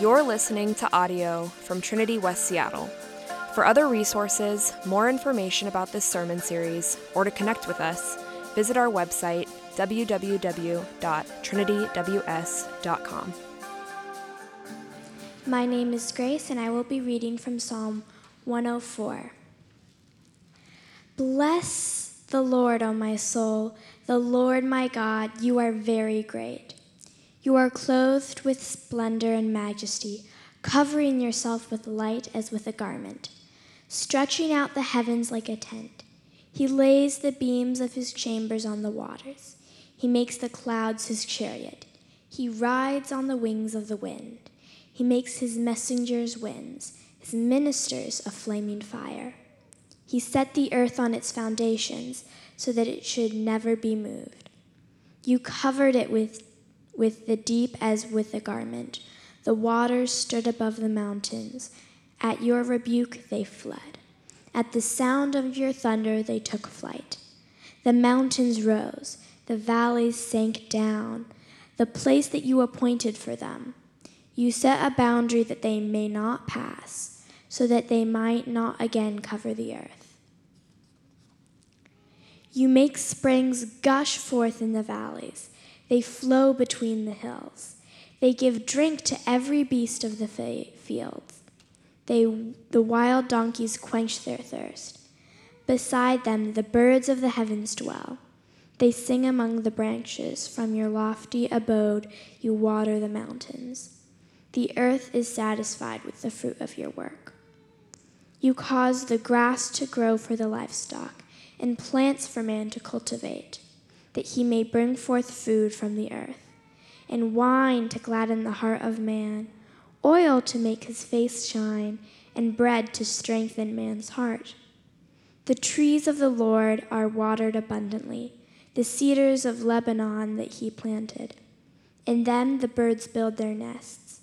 You're listening to audio from Trinity West Seattle. For other resources, more information about this sermon series, or to connect with us, visit our website www.trinityws.com. My name is Grace, and I will be reading from Psalm 104. Bless the Lord, O my soul, the Lord my God, you are very great. You are clothed with splendor and majesty, covering yourself with light as with a garment, stretching out the heavens like a tent. He lays the beams of his chambers on the waters. He makes the clouds his chariot. He rides on the wings of the wind. He makes his messengers winds, his ministers a flaming fire. He set the earth on its foundations so that it should never be moved. You covered it with, with the deep as with a garment. The waters stood above the mountains. At your rebuke they fled. At the sound of your thunder they took flight. The mountains rose, the valleys sank down, the place that you appointed for them. You set a boundary that they may not pass, so that they might not again cover the earth. You make springs gush forth in the valleys, they flow between the hills. They give drink to every beast of the fields. They, the wild donkeys quench their thirst. Beside them, the birds of the heavens dwell. They sing among the branches. From your lofty abode, you water the mountains. The earth is satisfied with the fruit of your work. You cause the grass to grow for the livestock, and plants for man to cultivate, that he may bring forth food from the earth, and wine to gladden the heart of man, oil to make his face shine, and bread to strengthen man's heart. The trees of the Lord are watered abundantly, the cedars of Lebanon that he planted. In them the birds build their nests,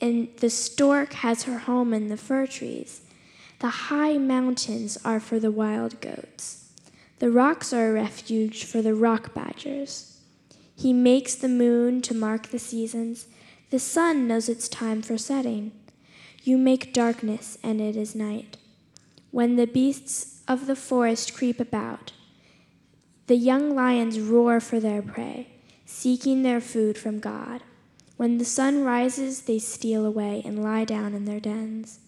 and the stork has her home in the fir trees. The high mountains are for the wild goats. The rocks are a refuge for the rock badgers. He makes the moon to mark the seasons. The sun knows its time for setting. You make darkness, and it is night. When the beasts of the forest creep about, the young lions roar for their prey, seeking their food from God. When the sun rises, they steal away and lie down in their dens.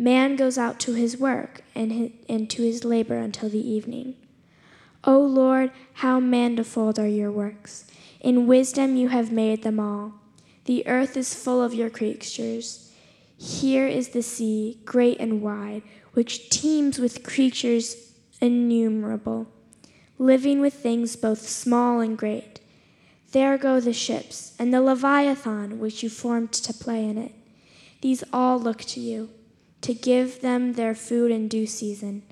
Man goes out to his work and, his, and to his labor until the evening. O Lord, how manifold are your works! In wisdom you have made them all. The earth is full of your creatures. Here is the sea, great and wide, which teems with creatures innumerable, living with things both small and great. There go the ships, and the Leviathan, which you formed to play in it. These all look to you, to give them their food in due season.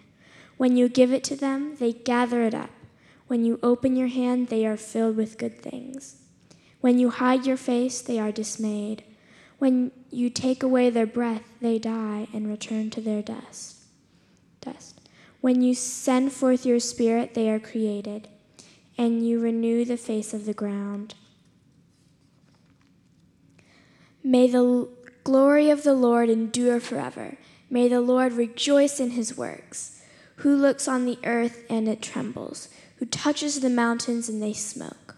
When you give it to them, they gather it up. When you open your hand, they are filled with good things. When you hide your face, they are dismayed. When you take away their breath, they die and return to their dust. Dust. When you send forth your spirit, they are created, and you renew the face of the ground. May the glory of the Lord endure forever. May the Lord rejoice in his works who looks on the earth and it trembles, who touches the mountains and they smoke.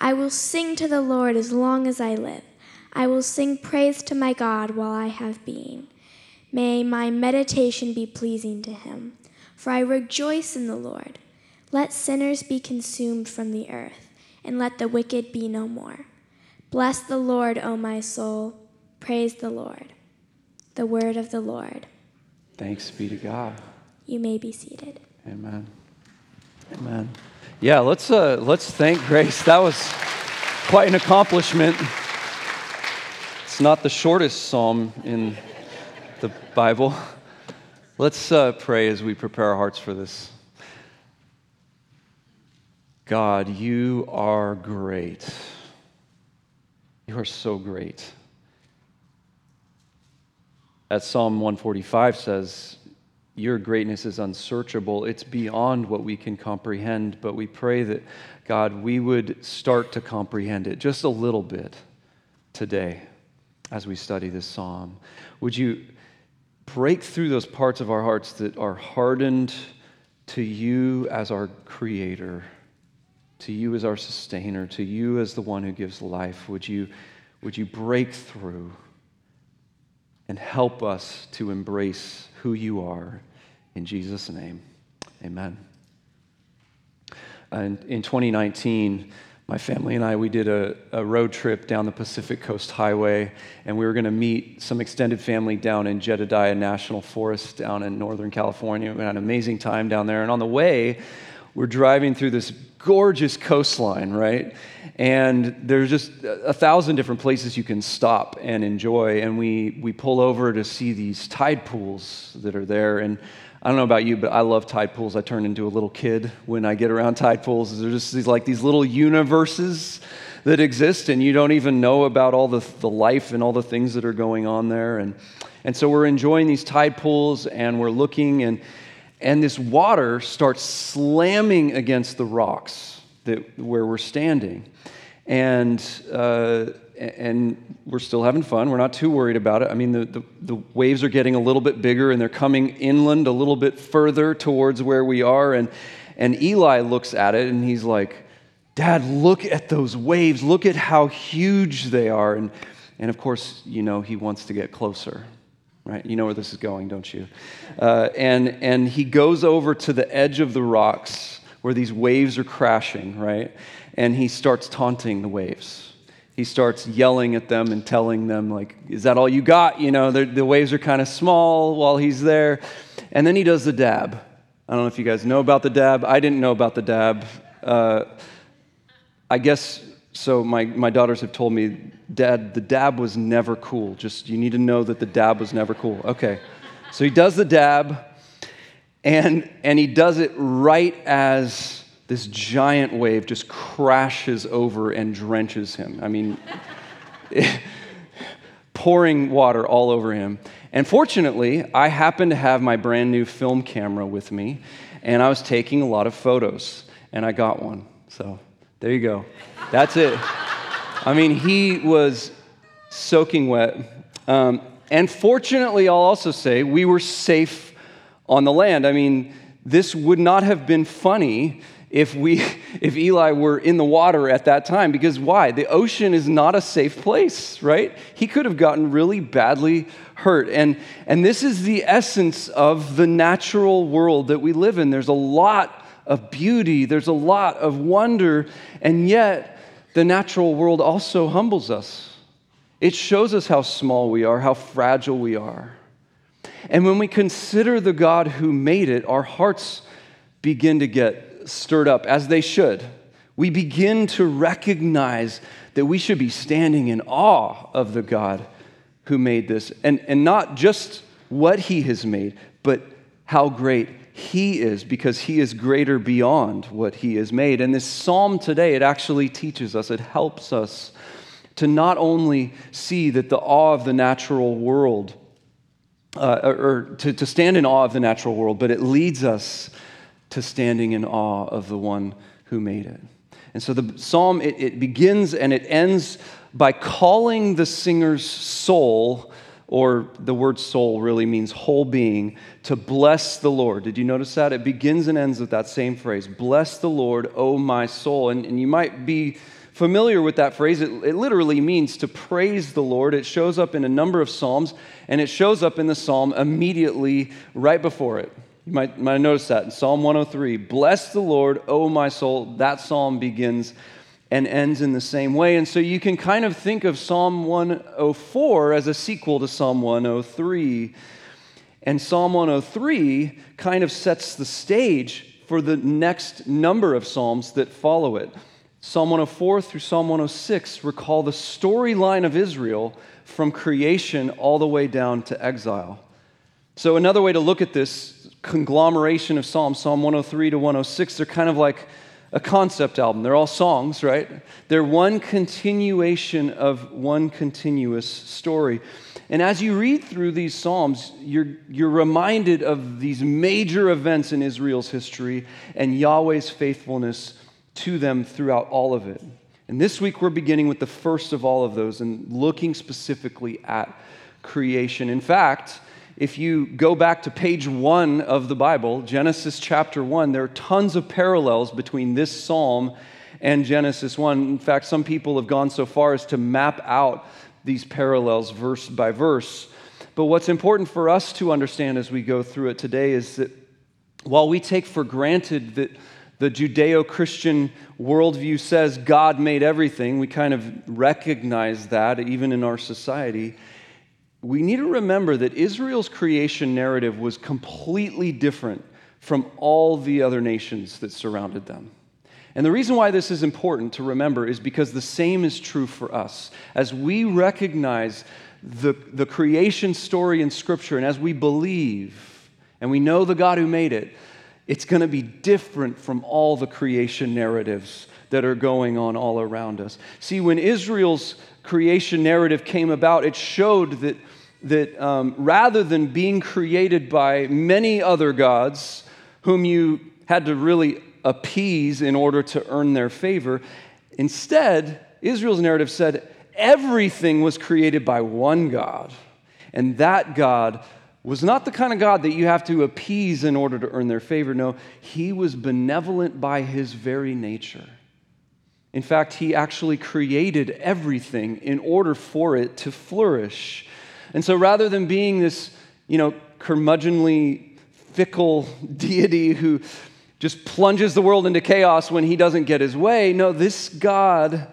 I will sing to the Lord as long as I live. I will sing praise to my God while I have being. May my meditation be pleasing to him, for I rejoice in the Lord. Let sinners be consumed from the earth, and let the wicked be no more. Bless the Lord, O my soul. Praise the Lord. The word of the Lord. Thanks be to God. You may be seated. Amen. Amen. Yeah, let's uh, let's thank Grace. That was quite an accomplishment. It's not the shortest psalm in the Bible. Let's uh, pray as we prepare our hearts for this. God, you are great. You are so great. As Psalm 145 says, your greatness is unsearchable. It's beyond what we can comprehend, but we pray that, God, we would start to comprehend it just a little bit today as we study this psalm. Would you break through those parts of our hearts that are hardened to you as our creator, to you as our sustainer, to you as the one who gives life? Would you, would you break through and help us to embrace who you are? In Jesus' name, amen. And in 2019, my family and I, we did a, a, road trip down the Pacific Coast Highway, and we were going to meet some extended family down in Jedediah National Forest down in Northern California. We had an amazing time down there. And on the way, we're driving through this gorgeous coastline, right? And there's just a thousand different places you can stop and enjoy. And we, we pull over to see these tide pools that are there. And I don't know about you, but I love tide pools. I turn into a little kid when I get around tide pools. They're just these, like these little universes that exist, and you don't even know about all the, the life and all the things that are going on there. And, and so we're enjoying these tide pools, and we're looking, and, and this water starts slamming against the rocks that, where we're standing. And uh, and we're still having fun. We're not too worried about it. I mean, the, the, the, waves are getting a little bit bigger and they're coming inland a little bit further towards where we are. And, and Eli looks at it and he's like, Dad, look at those waves. Look at how huge they are. And, and of course, you know, he wants to get closer, right? You know where this is going, don't you? Uh, and, and he goes over to the edge of the rocks where these waves are crashing, right? And he starts taunting the waves he starts yelling at them and telling them, like, is that all you got? You know, the waves are kind of small while he's there. And then he does the dab. I don't know if you guys know about the dab. I didn't know about the dab. Uh, I guess so. My, my daughters have told me, Dad, the dab was never cool. Just you need to know that the dab was never cool. Okay. So he does the dab, and, and he does it right as this giant wave just crashes over and drenches him. I mean, pouring water all over him. And fortunately, I happened to have my brand new film camera with me, and I was taking a lot of photos, and I got one. So there you go. That's it. I mean, he was soaking wet. Um, and fortunately, I'll also say, we were safe on the land. I mean, this would not have been funny if we if Eli were in the water at that time because why? The ocean is not a safe place, right? He could have gotten really badly hurt. And and this is the essence of the natural world that we live in. There's a lot of beauty, there's a lot of wonder, and yet the natural world also humbles us. It shows us how small we are, how fragile we are. And when we consider the God who made it, our hearts begin to get stirred up, as they should, we begin to recognize that we should be standing in awe of the God who made this. And, and not just what he has made, but how great he is, because he is greater beyond what he has made. And this psalm today, it actually teaches us, it helps us to not only see that the awe of the natural world, uh, or to, to stand in awe of the natural world, but it leads us to standing in awe of the one who made it. And so the psalm, it, it begins and it ends by calling the singer's soul, or the word soul really means whole being, to bless the Lord. Did you notice that? It begins and ends with that same phrase Bless the Lord, O my soul. And, and you might be familiar with that phrase. It, it literally means to praise the Lord. It shows up in a number of Psalms, and it shows up in the psalm immediately right before it. You might, might notice that in Psalm 103 Bless the Lord, O my soul. That psalm begins and ends in the same way. And so you can kind of think of Psalm 104 as a sequel to Psalm 103. And Psalm 103 kind of sets the stage for the next number of Psalms that follow it. Psalm 104 through Psalm 106 recall the storyline of Israel from creation all the way down to exile. So, another way to look at this conglomeration of Psalms, Psalm 103 to 106, they're kind of like a concept album. They're all songs, right? They're one continuation of one continuous story. And as you read through these Psalms, you're, you're reminded of these major events in Israel's history and Yahweh's faithfulness to them throughout all of it. And this week we're beginning with the first of all of those and looking specifically at creation. In fact, if you go back to page one of the Bible, Genesis chapter one, there are tons of parallels between this psalm and Genesis 1. In fact, some people have gone so far as to map out these parallels verse by verse. But what's important for us to understand as we go through it today is that while we take for granted that the Judeo Christian worldview says God made everything, we kind of recognize that even in our society. We need to remember that Israel's creation narrative was completely different from all the other nations that surrounded them. And the reason why this is important to remember is because the same is true for us. As we recognize the, the creation story in Scripture and as we believe and we know the God who made it, it's going to be different from all the creation narratives that are going on all around us. See, when Israel's creation narrative came about, it showed that, that um, rather than being created by many other gods, whom you had to really appease in order to earn their favor. Instead, Israel's narrative said everything was created by one God, and that God was not the kind of God that you have to appease in order to earn their favor. No, he was benevolent by his very nature. In fact, he actually created everything in order for it to flourish. And so rather than being this, you know, curmudgeonly, fickle deity who just plunges the world into chaos when he doesn't get his way. No, this God,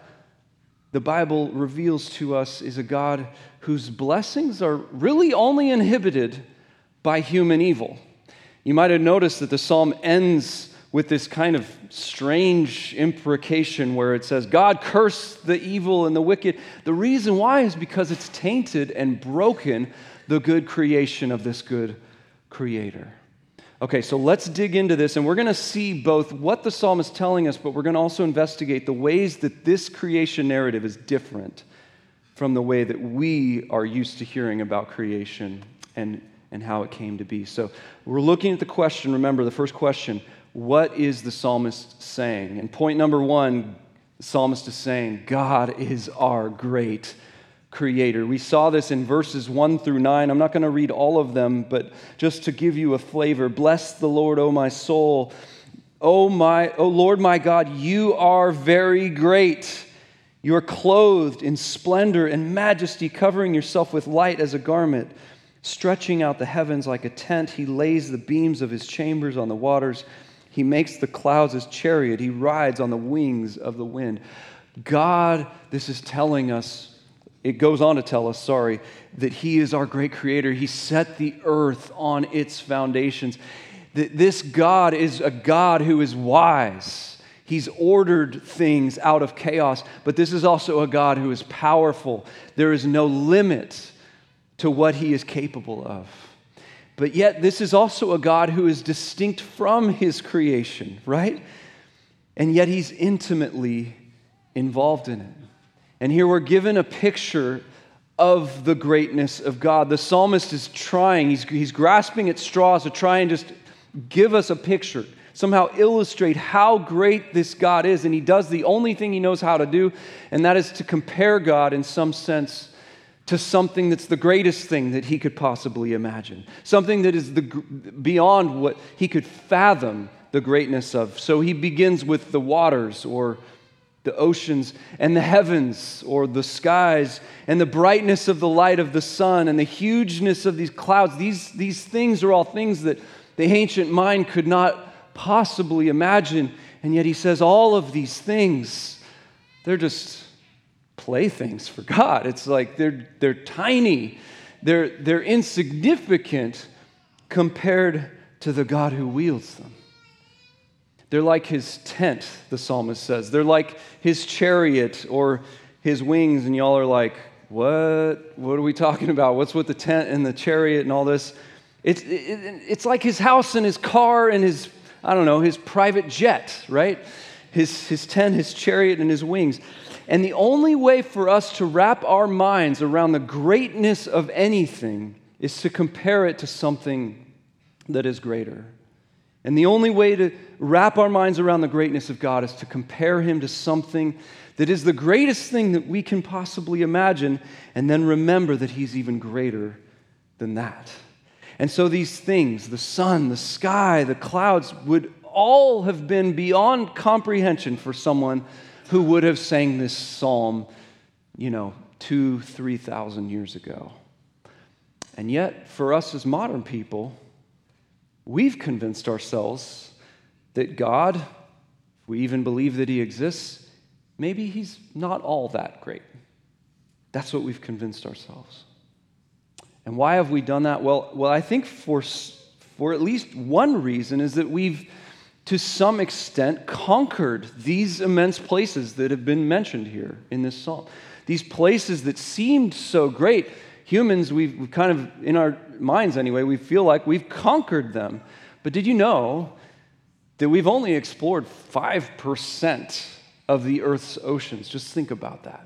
the Bible reveals to us, is a God whose blessings are really only inhibited by human evil. You might have noticed that the psalm ends with this kind of strange imprecation where it says, God curse the evil and the wicked. The reason why is because it's tainted and broken the good creation of this good creator. Okay, so let's dig into this, and we're going to see both what the psalm is telling us, but we're going to also investigate the ways that this creation narrative is different from the way that we are used to hearing about creation and, and how it came to be. So we're looking at the question, remember the first question what is the psalmist saying? And point number one, the psalmist is saying, God is our great creator. We saw this in verses 1 through 9. I'm not going to read all of them, but just to give you a flavor. Bless the Lord, O my soul. O my O Lord my God, you are very great. You are clothed in splendor and majesty, covering yourself with light as a garment, stretching out the heavens like a tent. He lays the beams of his chambers on the waters. He makes the clouds his chariot. He rides on the wings of the wind. God, this is telling us it goes on to tell us, sorry, that He is our great creator. He set the earth on its foundations. That this God is a God who is wise. He's ordered things out of chaos, but this is also a God who is powerful. There is no limit to what He is capable of. But yet, this is also a God who is distinct from His creation, right? And yet, He's intimately involved in it. And here we're given a picture of the greatness of God. The psalmist is trying, he's, he's grasping at straws to try and just give us a picture, somehow illustrate how great this God is. And he does the only thing he knows how to do, and that is to compare God in some sense to something that's the greatest thing that he could possibly imagine, something that is the, beyond what he could fathom the greatness of. So he begins with the waters or the oceans and the heavens or the skies and the brightness of the light of the sun and the hugeness of these clouds. These, these things are all things that the ancient mind could not possibly imagine. And yet he says all of these things, they're just playthings for God. It's like they're, they're tiny, they're, they're insignificant compared to the God who wields them. They're like his tent, the psalmist says. They're like his chariot or his wings, and y'all are like, what? What are we talking about? What's with the tent and the chariot and all this? It's, it, it's like his house and his car and his, I don't know, his private jet, right? his, his tent, his chariot, and his wings. And the only way for us to wrap our minds around the greatness of anything is to compare it to something that is greater. And the only way to wrap our minds around the greatness of God is to compare Him to something that is the greatest thing that we can possibly imagine, and then remember that He's even greater than that. And so these things, the sun, the sky, the clouds, would all have been beyond comprehension for someone who would have sang this psalm, you know, two, three thousand years ago. And yet, for us as modern people, we've convinced ourselves that God, if we even believe that He exists, maybe He's not all that great. That's what we've convinced ourselves. And why have we done that? Well, well I think for, for at least one reason is that we've, to some extent, conquered these immense places that have been mentioned here in this psalm. These places that seemed so great. Humans, we've, kind of, in our minds anyway, we feel like we've conquered them. But did you know that we've only explored 5% of the Earth's oceans? Just think about that.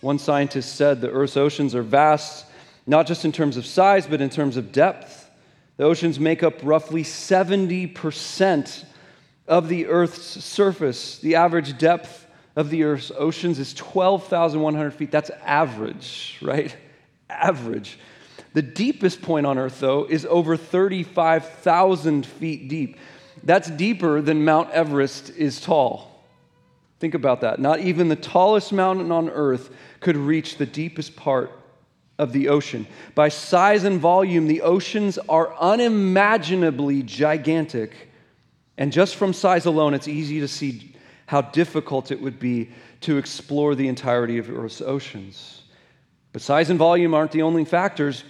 One scientist said the Earth's oceans are vast not just in terms of size, but in terms of depth. The oceans make up roughly 70% of the Earth's surface. The average depth of the Earth's oceans is 12,100 feet. That's average, right? Average. The deepest point on Earth, though, is over 35,000 feet deep. That's deeper than Mount Everest is tall. Think about that. Not even the tallest mountain on Earth could reach the deepest part of the ocean. By size and volume, the oceans are unimaginably gigantic. And just from size alone, it's easy to see how difficult it would be to explore the entirety of Earth's oceans. But size and volume aren't the only factors.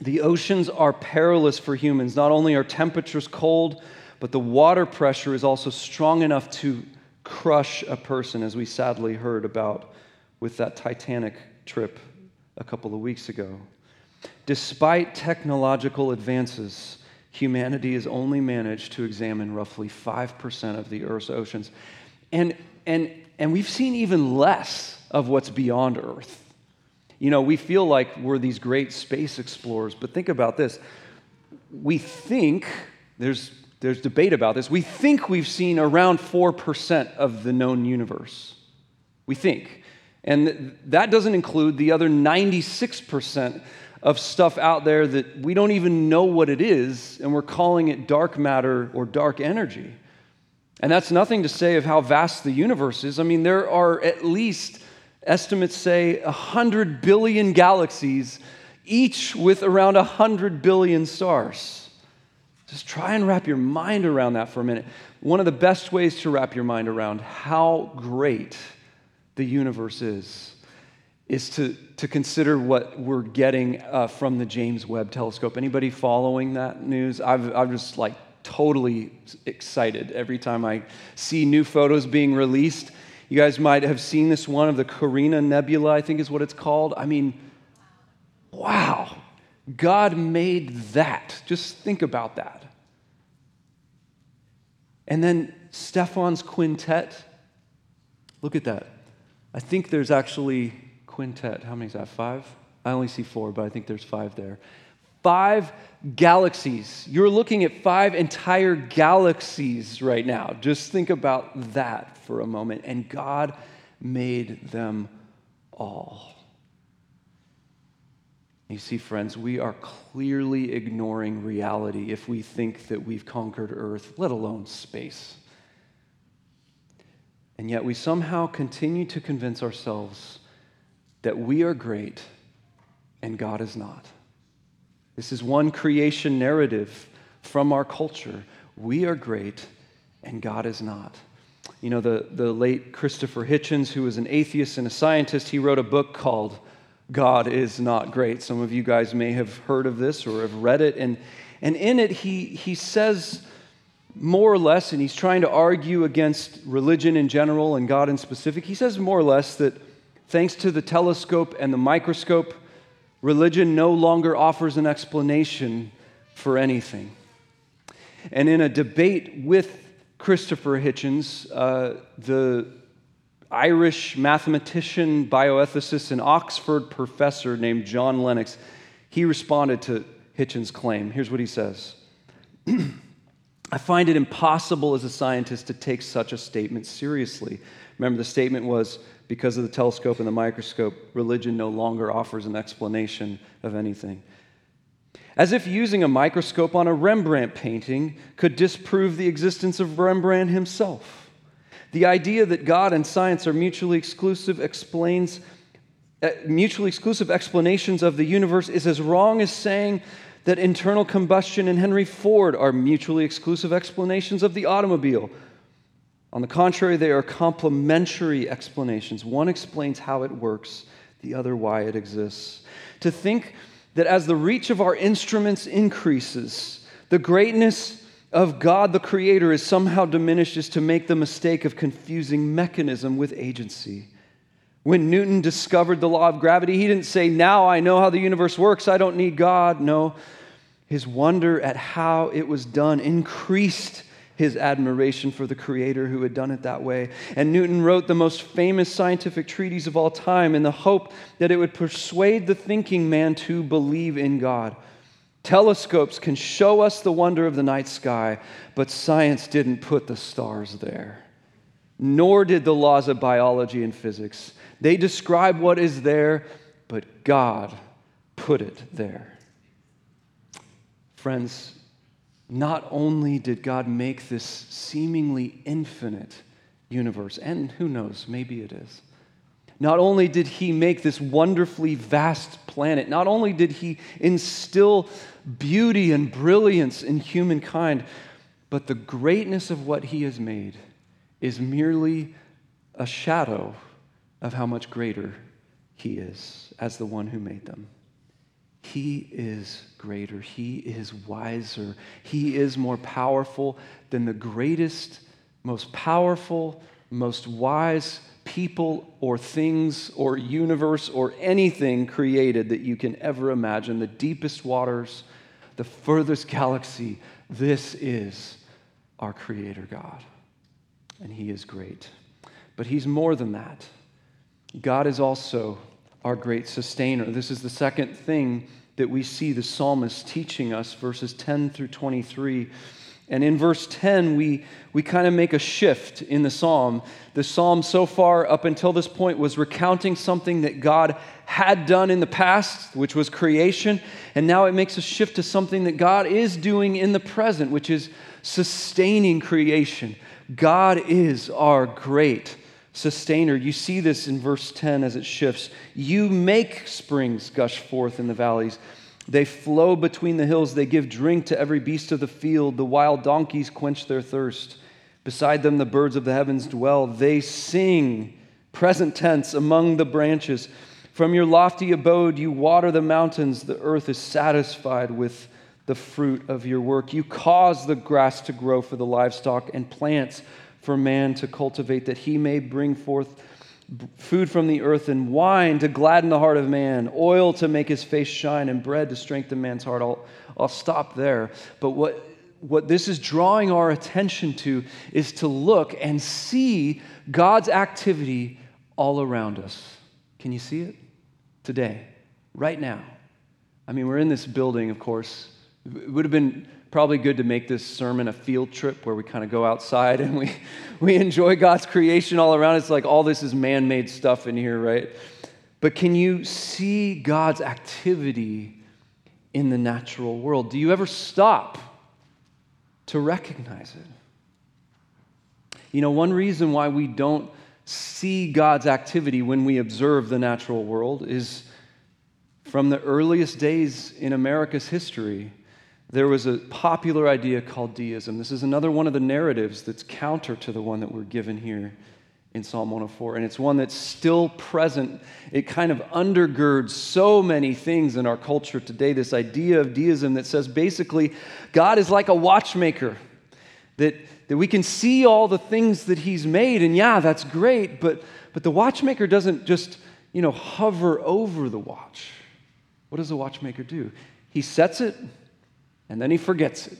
The oceans are perilous for humans. Not only are temperatures cold, but the water pressure is also strong enough to crush a person, as we sadly heard about with that Titanic trip a couple of weeks ago. Despite technological advances, humanity has only managed to examine roughly 5% of the Earth's oceans. And, and, and we've seen even less of what's beyond Earth. You know, we feel like we're these great space explorers, but think about this. We think, there's, there's debate about this, we think we've seen around 4% of the known universe. We think. And that doesn't include the other 96% of stuff out there that we don't even know what it is, and we're calling it dark matter or dark energy. And that's nothing to say of how vast the universe is. I mean, there are at least, estimates say, 100 billion galaxies, each with around 100 billion stars. Just try and wrap your mind around that for a minute. One of the best ways to wrap your mind around how great the universe is, is to, to consider what we're getting uh, from the James Webb Telescope. Anybody following that news? I've, I'm just like totally excited every time I see new photos being released. You guys might have seen this one of the Carina Nebula, I think is what it's called. I mean, wow, God made that. Just think about that. And then Stephan's quintet. Look at that. I think there's actually quintet. How many is that? Five? I only see four, but I think there's five there. Five galaxies. You're looking at five entire galaxies right now. Just think about that for a moment. And God made them all. You see, friends, we are clearly ignoring reality if we think that we've conquered Earth, let alone space. And yet we somehow continue to convince ourselves that we are great and God is not. This is one creation narrative from our culture. We are great and God is not. You know, the, the late Christopher Hitchens, who was an atheist and a scientist, he wrote a book called God is Not Great. Some of you guys may have heard of this or have read it. And, and in it, he, he says more or less, and he's trying to argue against religion in general and God in specific, he says more or less that thanks to the telescope and the microscope, religion no longer offers an explanation for anything. And in a debate with Christopher Hitchens, uh, the Irish mathematician, bioethicist, and Oxford professor named John Lennox, he responded to Hitchens' claim. Here's what he says I find it impossible as a scientist to take such a statement seriously. Remember, the statement was because of the telescope and the microscope, religion no longer offers an explanation of anything. As if using a microscope on a Rembrandt painting could disprove the existence of Rembrandt himself. The idea that God and science are mutually exclusive explains uh, mutually exclusive explanations of the universe is as wrong as saying that internal combustion and Henry Ford are mutually exclusive explanations of the automobile. On the contrary, they are complementary explanations. One explains how it works, the other why it exists. To think that as the reach of our instruments increases, the greatness of God the Creator is somehow diminished is to make the mistake of confusing mechanism with agency. When Newton discovered the law of gravity, he didn't say, Now I know how the universe works, I don't need God. No, his wonder at how it was done increased his admiration for the Creator who had done it that way. And Newton wrote the most famous scientific treatise of all time in the hope that it would persuade the thinking man to believe in God. Telescopes can show us the wonder of the night sky, but science didn't put the stars there. Nor did the laws of biology and physics. They describe what is there, but God put it there. Friends, not only did God make this seemingly infinite universe, and who knows, maybe it is. Not only did he make this wonderfully vast planet, not only did he instill beauty and brilliance in humankind, but the greatness of what he has made is merely a shadow of how much greater he is as the one who made them. He is greater. He is wiser. He is more powerful than the greatest, most powerful, most wise people or things or universe or anything created that you can ever imagine. The deepest waters, the furthest galaxy. This is our Creator God. And He is great. But He's more than that. God is also our great sustainer. This is the second thing that we see the psalmist teaching us, verses 10 through 23. And in verse 10, we, we kind of make a shift in the psalm. The psalm, so far up until this point, was recounting something that God had done in the past, which was creation. And now it makes a shift to something that God is doing in the present, which is sustaining creation. God is our great sustainer. You see this in verse 10 as it shifts. You make springs gush forth in the valleys. They flow between the hills. They give drink to every beast of the field. The wild donkeys quench their thirst. Beside them, the birds of the heavens dwell. They sing, present tense, among the branches. From your lofty abode, you water the mountains. The earth is satisfied with the fruit of your work. You cause the grass to grow for the livestock and plants for man to cultivate, that he may bring forth food from the earth and wine to gladden the heart of man, oil to make his face shine, and bread to strengthen man's heart. I'll, I'll stop there. But what, what this is drawing our attention to is to look and see God's activity all around us. Can you see it? Today, right now. I mean, we're in this building, of course. It would have been probably good to make this sermon a field trip where we kind of go outside and we, we enjoy God's creation all around. It's like all this is man made stuff in here, right? But can you see God's activity in the natural world? Do you ever stop to recognize it? You know, one reason why we don't see God's activity when we observe the natural world is from the earliest days in America's history there was a popular idea called deism. This is another one of the narratives that's counter to the one that we're given here in Psalm 104. And it's one that's still present. It kind of undergirds so many things in our culture today. This idea of deism that says basically, God is like a watchmaker, that, that we can see all the things that He's made. And yeah, that's great, but, but the watchmaker doesn't just, you know, hover over the watch. What does the watchmaker do? He sets it and then he forgets it.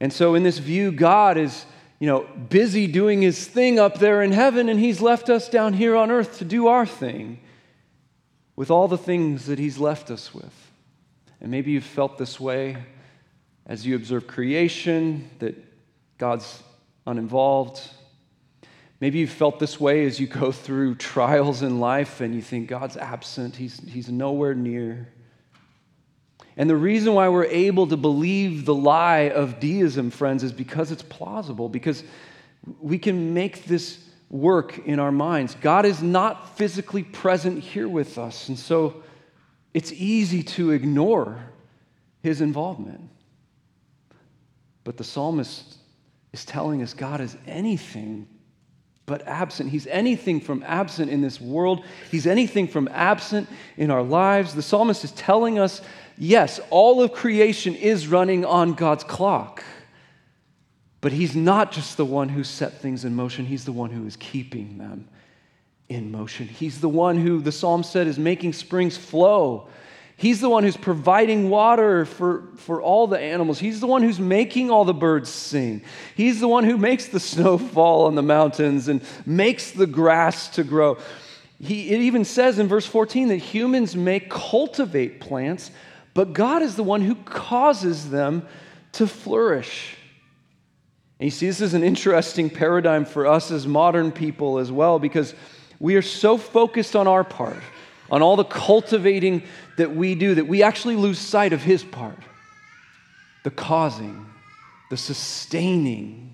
And so, in this view, God is, you know, busy doing his thing up there in heaven, and he's left us down here on earth to do our thing with all the things that he's left us with. And maybe you've felt this way as you observe creation, that God's uninvolved. Maybe you've felt this way as you go through trials in life and you think God's absent, he's, he's nowhere near. And the reason why we're able to believe the lie of deism, friends, is because it's plausible, because we can make this work in our minds. God is not physically present here with us, and so it's easy to ignore his involvement. But the psalmist is telling us God is anything but absent. He's anything from absent in this world. He's anything from absent in our lives. The psalmist is telling us yes, all of creation is running on God's clock. But he's not just the one who set things in motion, he's the one who is keeping them in motion. He's the one who, the psalm said, is making springs flow. He's the one who's providing water for, for all the animals. He's the one who's making all the birds sing. He's the one who makes the snow fall on the mountains and makes the grass to grow. He, it even says in verse 14 that humans may cultivate plants, but God is the one who causes them to flourish. And you see, this is an interesting paradigm for us as modern people as well, because we are so focused on our part on all the cultivating that we do that we actually lose sight of His part the causing, the sustaining.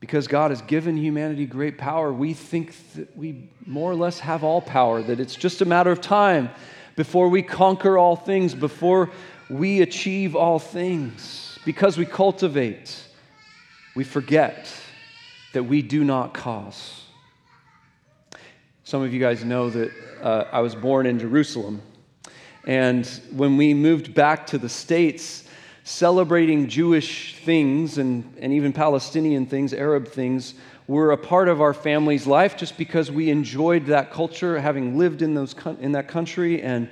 Because God has given humanity great power, we think that we more or less have all power, that it's just a matter of time before we conquer all things, before we achieve all things. Because we cultivate, we forget that we do not cause. Some of you guys know that uh, I was born in Jerusalem. And when we moved back to the States, celebrating Jewish things and, and even Palestinian things, Arab things, were a part of our family's life just because we enjoyed that culture, having lived in, those, in that country. And,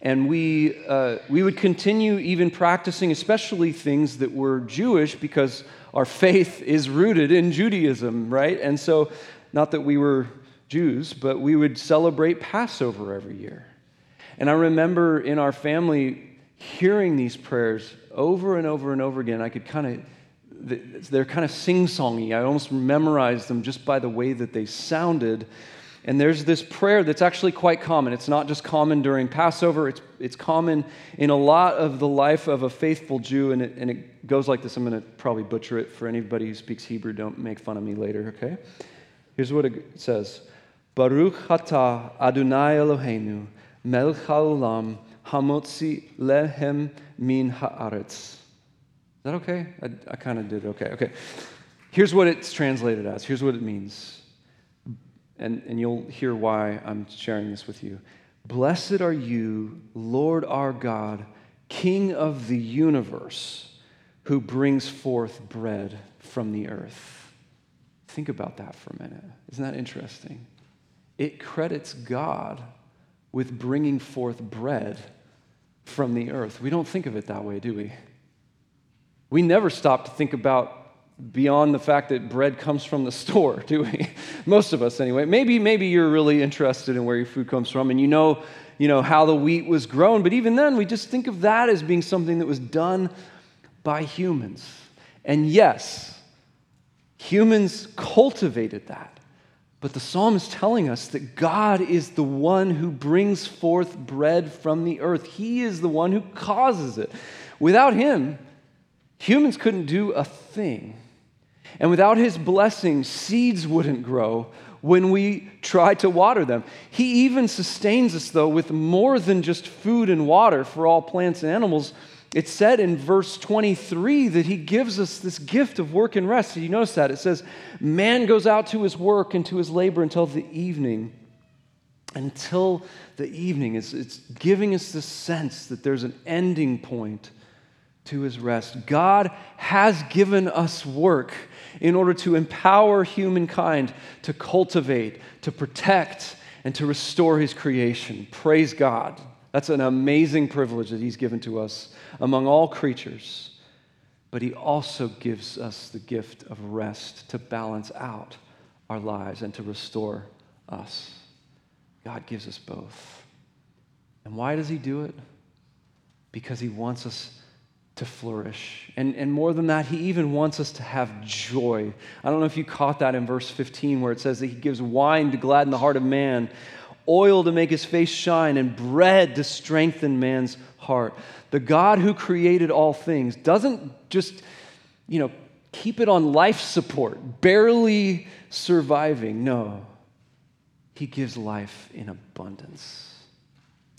and we, uh, we would continue even practicing, especially things that were Jewish, because our faith is rooted in Judaism, right? And so, not that we were Jews, but we would celebrate Passover every year. And I remember in our family hearing these prayers over and over and over again. I could kind of, they're kind of sing songy. I almost memorized them just by the way that they sounded. And there's this prayer that's actually quite common. It's not just common during Passover, it's, it's common in a lot of the life of a faithful Jew. And it, and it goes like this. I'm going to probably butcher it for anybody who speaks Hebrew. Don't make fun of me later, okay? Here's what it says Baruch atah Adonai Eloheinu, melech haolam, hamotzi lehem min haaretz. Is that okay? I, I kind of did okay. Okay. Here's what it's translated as. Here's what it means. And, and you'll hear why I'm sharing this with you. Blessed are you, Lord our God, King of the universe, who brings forth bread from the earth. Think about that for a minute. Isn't that interesting? it credits God with bringing forth bread from the earth. We don't think of it that way, do we? We never stop to think about beyond the fact that bread comes from the store, do we? Most of us anyway. Maybe maybe you're really interested in where your food comes from and you know, you know how the wheat was grown, but even then we just think of that as being something that was done by humans. And yes, humans cultivated that. But the psalm is telling us that God is the one who brings forth bread from the earth. He is the one who causes it. Without Him, humans couldn't do a thing. And without His blessing, seeds wouldn't grow when we try to water them. He even sustains us, though, with more than just food and water for all plants and animals it's said in verse 23 that he gives us this gift of work and rest. Did you notice that? It says, Man goes out to his work and to his labor until the evening. Until the evening. It's, it's giving us the sense that there's an ending point to his rest. God has given us work in order to empower humankind to cultivate, to protect, and to restore his creation. Praise God. That's an amazing privilege that He's given to us among all creatures. but He also gives us the gift of rest to balance out our lives and to restore us. God gives us both. And why does He do it? Because He wants us to flourish. And, and more than that, He even wants us to have joy. I don't know if you caught that in verse 15 where it says that He gives wine to gladden the heart of man, oil to make his face shine, and bread to strengthen man's heart. The God who created all things doesn't just, you know, keep it on life support, barely surviving. No, He gives life in abundance.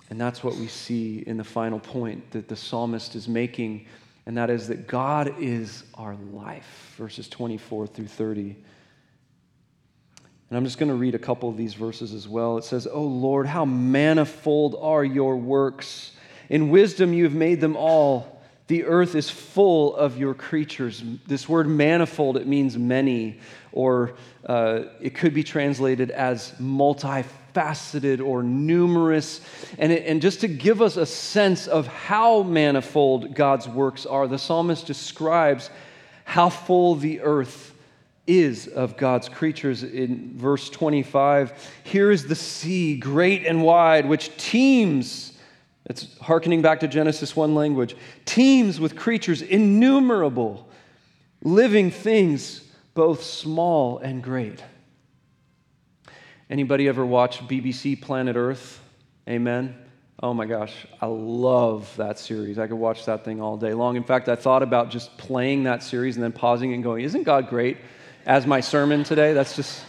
And that's what we see in the final point that the psalmist is making, and that is that God is our life, verses 24 through 30. And I'm just going to read a couple of these verses as well. It says, Oh Lord, how manifold are your works! In wisdom you have made them all. The earth is full of your creatures. This word manifold, it means many, or uh, it could be translated as multifaceted or numerous. And, it, and just to give us a sense of how manifold God's works are, the psalmist describes how full the earth is of God's creatures in verse 25. Here is the sea, great and wide, which teems it's hearkening back to Genesis 1 language. Teems with creatures innumerable, living things both small and great. Anybody ever watch BBC Planet Earth? Amen. Oh my gosh, I love that series. I could watch that thing all day long. In fact, I thought about just playing that series and then pausing and going, Isn't God great? as my sermon today. That's just.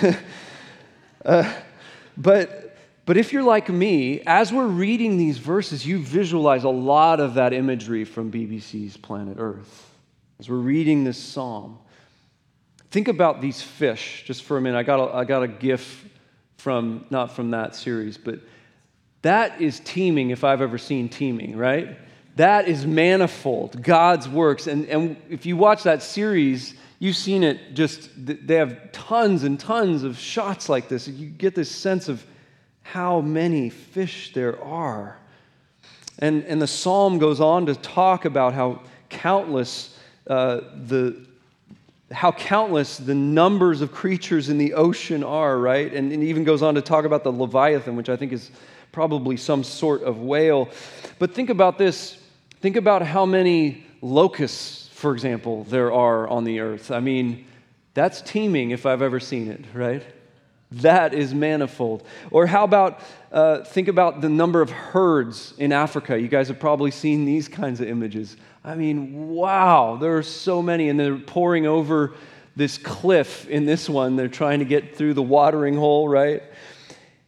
uh, but but if you're like me, as we're reading these verses, you visualize a lot of that imagery from BBC's Planet Earth. As we're reading this psalm, think about these fish just for a minute. I got a, I got a gif from, not from that series, but that is teeming if I've ever seen teeming, right? That is manifold, God's works. And, and if you watch that series, you've seen it just, they have tons and tons of shots like this. You get this sense of how many fish there are. And, and the psalm goes on to talk about how countless uh, the how countless the numbers of creatures in the ocean are, right? And, and even goes on to talk about the Leviathan, which I think is probably some sort of whale. But think about this think about how many locusts, for example, there are on the earth. I mean, that's teeming if I've ever seen it, right? That is manifold. Or how about, uh, think about the number of herds in Africa. You guys have probably seen these kinds of images. I mean, wow, there are so many, and they're pouring over this cliff in this one. They're trying to get through the watering hole, right?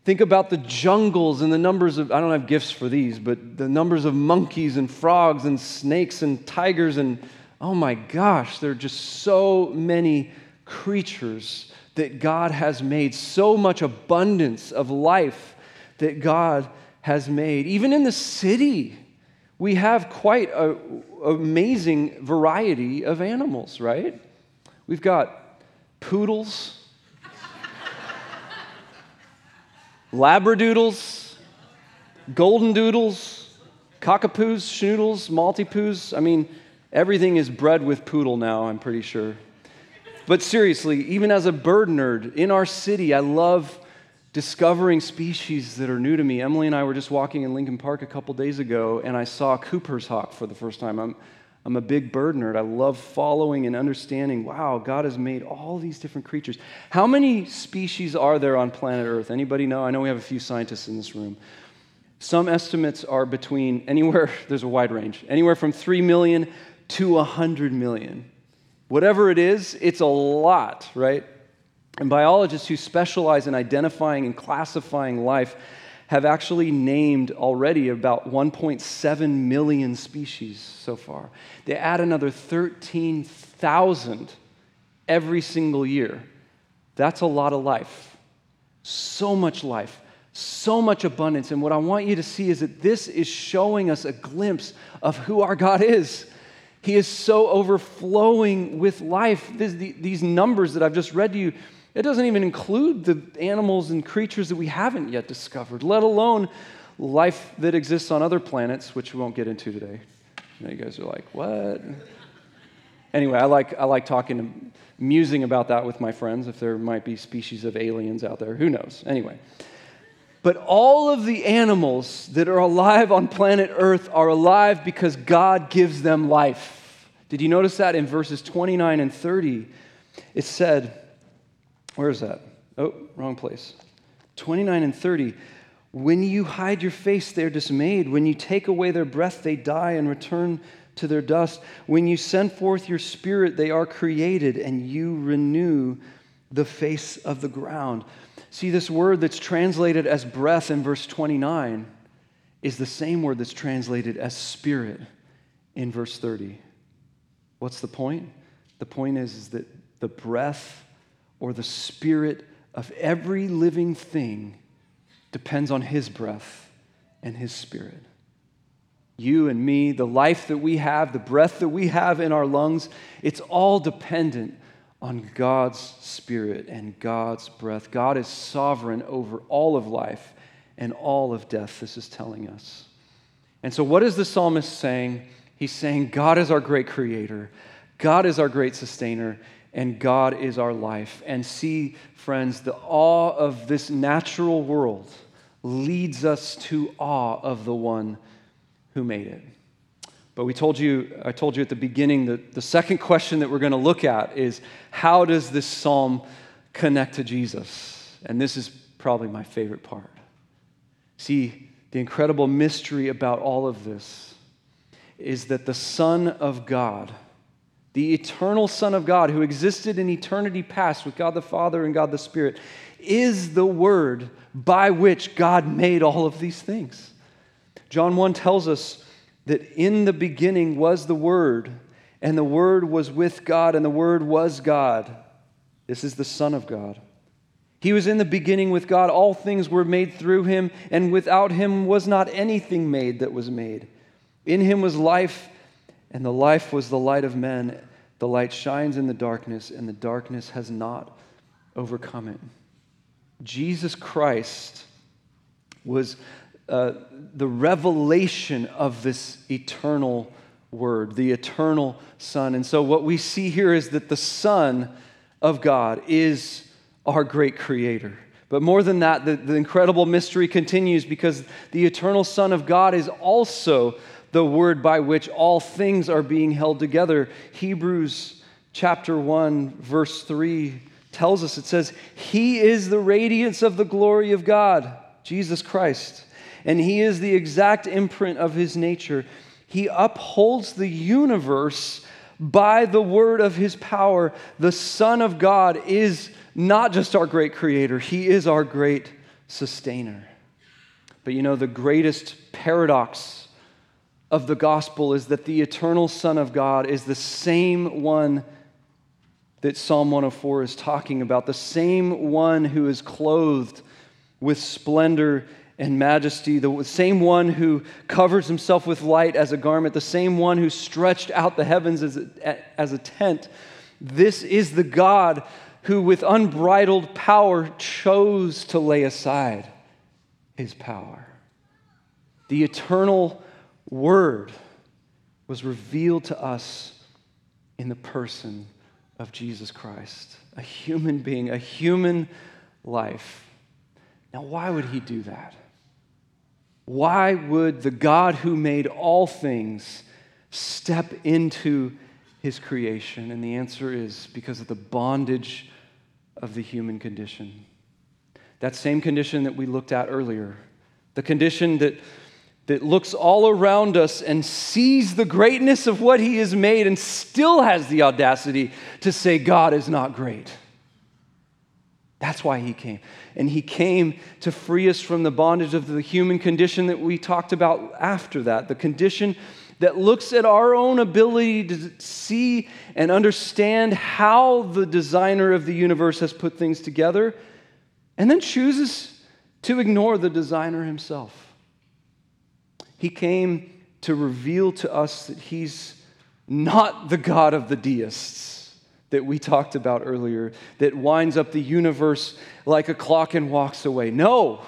Think about the jungles and the numbers of, I don't have gifts for these, but the numbers of monkeys and frogs and snakes and tigers and, oh my gosh, there are just so many creatures that God has made, so much abundance of life that God has made. Even in the city, we have quite an amazing variety of animals, right? We've got poodles, labradoodles, golden doodles, cockapoos, schnoodles, maltipoos. I mean, everything is bred with poodle now, I'm pretty sure. But seriously, even as a bird nerd in our city, I love discovering species that are new to me. Emily and I were just walking in Lincoln Park a couple days ago, and I saw Cooper's hawk for the first time. I'm, I'm a big bird nerd. I love following and understanding wow, God has made all these different creatures. How many species are there on planet Earth? Anybody know? I know we have a few scientists in this room. Some estimates are between anywhere, there's a wide range, anywhere from 3 million to 100 million. Whatever it is, it's a lot, right? And biologists who specialize in identifying and classifying life have actually named already about 1.7 million species so far. They add another 13,000 every single year. That's a lot of life. So much life, so much abundance. And what I want you to see is that this is showing us a glimpse of who our God is. He is so overflowing with life. This, the, these numbers that I've just read to you, it doesn't even include the animals and creatures that we haven't yet discovered, let alone life that exists on other planets, which we won't get into today. You, know, you guys are like, what? Anyway, I like, I like talking, and musing about that with my friends, if there might be species of aliens out there. Who knows? Anyway. But all of the animals that are alive on planet Earth are alive because God gives them life. Did you notice that in verses 29 and 30? It said, where is that? Oh, wrong place. 29 and 30. When you hide your face, they're dismayed. When you take away their breath, they die and return to their dust. When you send forth your spirit, they are created, and you renew the face of the ground. See, this word that's translated as breath in verse 29 is the same word that's translated as spirit in verse 30. What's the point? The point is, is that the breath or the spirit of every living thing depends on his breath and his spirit. You and me, the life that we have, the breath that we have in our lungs, it's all dependent on God's Spirit and God's breath. God is sovereign over all of life and all of death, this is telling us. And so, what is the psalmist saying? He's saying, God is our great creator, God is our great sustainer, and God is our life. And see, friends, the awe of this natural world leads us to awe of the one who made it. But we told you, I told you at the beginning that the second question that we're going to look at is how does this psalm connect to Jesus? And this is probably my favorite part. See, the incredible mystery about all of this is that the Son of God, the eternal Son of God who existed in eternity past with God the Father and God the Spirit, is the Word by which God made all of these things. John 1 tells us that in the beginning was the Word, and the Word was with God, and the Word was God. This is the Son of God. He was in the beginning with God. All things were made through him, and without him was not anything made that was made. In him was life, and the life was the light of men. The light shines in the darkness, and the darkness has not overcome it. Jesus Christ was uh, the revelation of this eternal word, the eternal Son. And so, what we see here is that the Son of God is our great creator. But more than that, the, the incredible mystery continues because the eternal Son of God is also the word by which all things are being held together. Hebrews chapter 1, verse 3 tells us it says, He is the radiance of the glory of God, Jesus Christ and he is the exact imprint of his nature. He upholds the universe by the word of his power. The Son of God is not just our great creator, he is our great sustainer. But you know, the greatest paradox of the gospel is that the eternal Son of God is the same one that Psalm 104 is talking about, the same one who is clothed with splendor and majesty, the same one who covers himself with light as a garment, the same one who stretched out the heavens as a, as a tent. This is the God who, with unbridled power, chose to lay aside his power. The eternal Word was revealed to us in the person of Jesus Christ, a human being, a human life. Now, why would he do that? Why would the God who made all things step into his creation? And the answer is because of the bondage of the human condition. That same condition that we looked at earlier, the condition that, that looks all around us and sees the greatness of what he has made and still has the audacity to say, God is not great. That's why he came. And he came to free us from the bondage of the human condition that we talked about after that, the condition that looks at our own ability to see and understand how the designer of the universe has put things together, and then chooses to ignore the designer himself. He came to reveal to us that he's not the God of the deists that we talked about earlier that winds up the universe like a clock and walks away. No,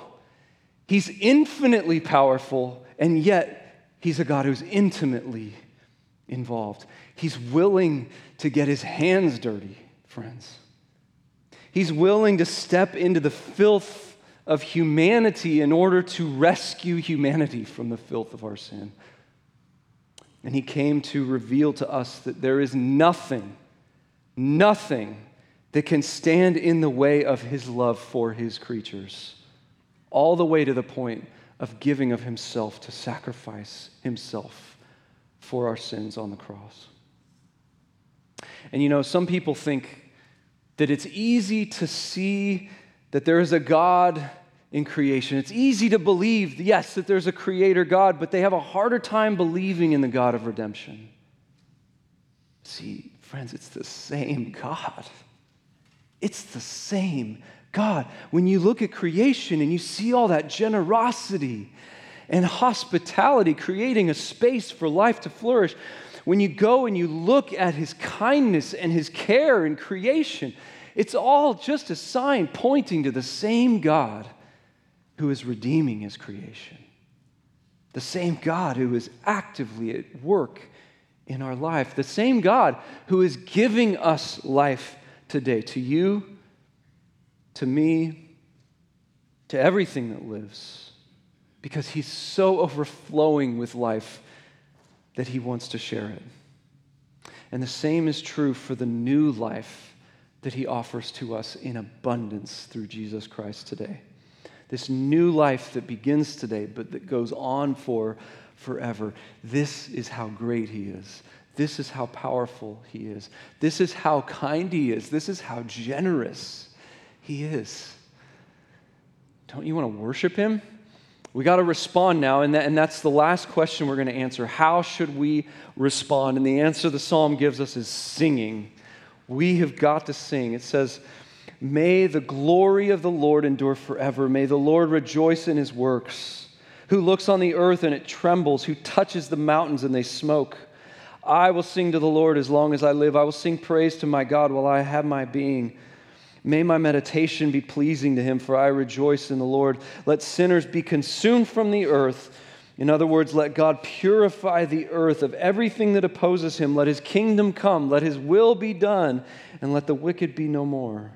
he's infinitely powerful, and yet he's a God who's intimately involved. He's willing to get his hands dirty, friends. He's willing to step into the filth of humanity in order to rescue humanity from the filth of our sin. And he came to reveal to us that there is nothing, nothing that can stand in the way of his love for his creatures, all the way to the point of giving of himself to sacrifice himself for our sins on the cross. And you know, some people think that it's easy to see that there is a God in creation. It's easy to believe, yes, that there's a creator God, but they have a harder time believing in the God of redemption. See, friends, it's the same God. It's the same God. When you look at creation and you see all that generosity and hospitality, creating a space for life to flourish, when you go and you look at his kindness and his care in creation, it's all just a sign pointing to the same God who is redeeming his creation, the same God who is actively at work in our life, the same God who is giving us life today, to you, to me, to everything that lives, because he's so overflowing with life that he wants to share it. And the same is true for the new life that he offers to us in abundance through Jesus Christ today this new life that begins today, but that goes on for forever. This is how great He is. This is how powerful He is. This is how kind He is. This is how generous He is. Don't you want to worship Him? We got to respond now, and, that, and that's the last question we're going to answer. How should we respond? And the answer the psalm gives us is singing. We have got to sing. It says, May the glory of the Lord endure forever. May the Lord rejoice in his works. Who looks on the earth and it trembles, who touches the mountains and they smoke. I will sing to the Lord as long as I live. I will sing praise to my God while I have my being. May my meditation be pleasing to him, for I rejoice in the Lord. Let sinners be consumed from the earth. In other words, let God purify the earth of everything that opposes him. Let his kingdom come. Let his will be done, and let the wicked be no more.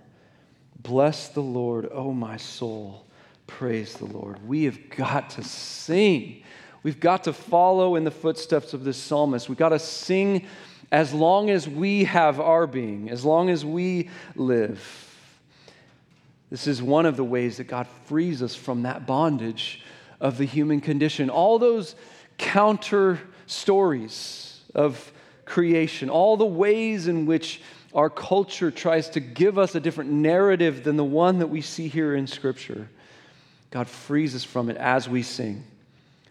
Bless the Lord, oh my soul. Praise the Lord. We have got to sing. We've got to follow in the footsteps of this psalmist. We've got to sing as long as we have our being, as long as we live. This is one of the ways that God frees us from that bondage of the human condition. All those counter stories of creation, all the ways in which our culture tries to give us a different narrative than the one that we see here in Scripture. God frees us from it as we sing.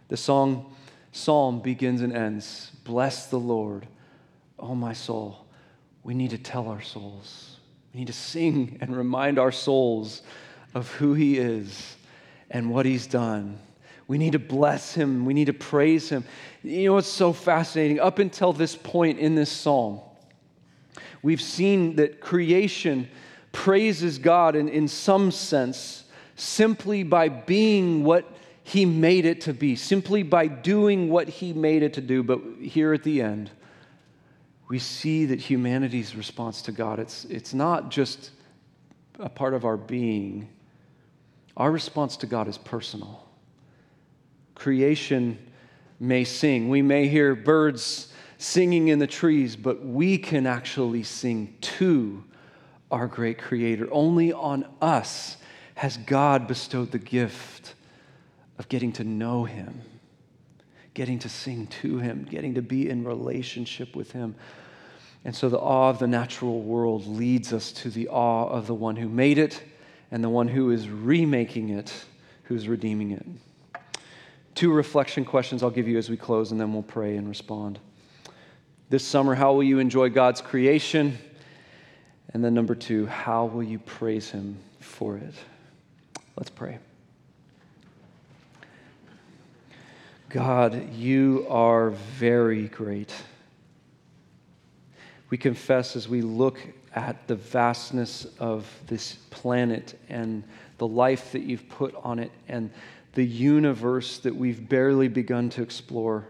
The song psalm begins and ends Bless the Lord, oh my soul. We need to tell our souls. We need to sing and remind our souls of who He is and what He's done. We need to bless Him. We need to praise Him. You know what's so fascinating? Up until this point in this psalm, We've seen that creation praises God in, in some sense simply by being what He made it to be, simply by doing what He made it to do. But here at the end, we see that humanity's response to God, it's, it's not just a part of our being. Our response to God is personal. Creation may sing. We may hear birds singing in the trees, but we can actually sing to our great Creator. Only on us has God bestowed the gift of getting to know Him, getting to sing to Him, getting to be in relationship with Him. And so the awe of the natural world leads us to the awe of the one who made it and the one who is remaking it, who's redeeming it. Two reflection questions I'll give you as we close, and then we'll pray and respond. This summer, how will you enjoy God's creation? And then, number two, how will you praise Him for it? Let's pray. God, you are very great. We confess as we look at the vastness of this planet and the life that you've put on it and the universe that we've barely begun to explore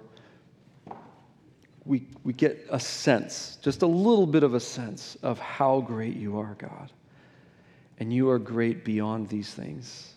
we, we get a sense, just a little bit of a sense of how great you are, God. And you are great beyond these things.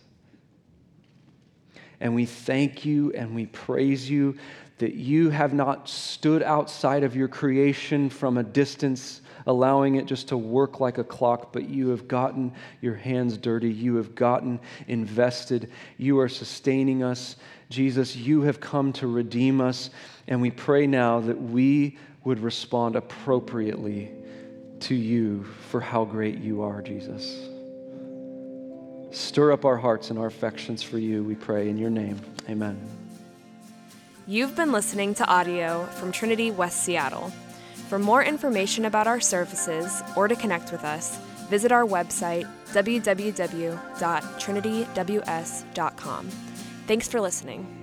And we thank you and we praise you that you have not stood outside of your creation from a distance, allowing it just to work like a clock, but you have gotten your hands dirty. You have gotten invested. You are sustaining us. Jesus, you have come to redeem us. And we pray now that we would respond appropriately to you for how great you are, Jesus. Stir up our hearts and our affections for you, we pray in your name. Amen. You've been listening to audio from Trinity West Seattle. For more information about our services or to connect with us, visit our website www.trinityws.com. Thanks for listening.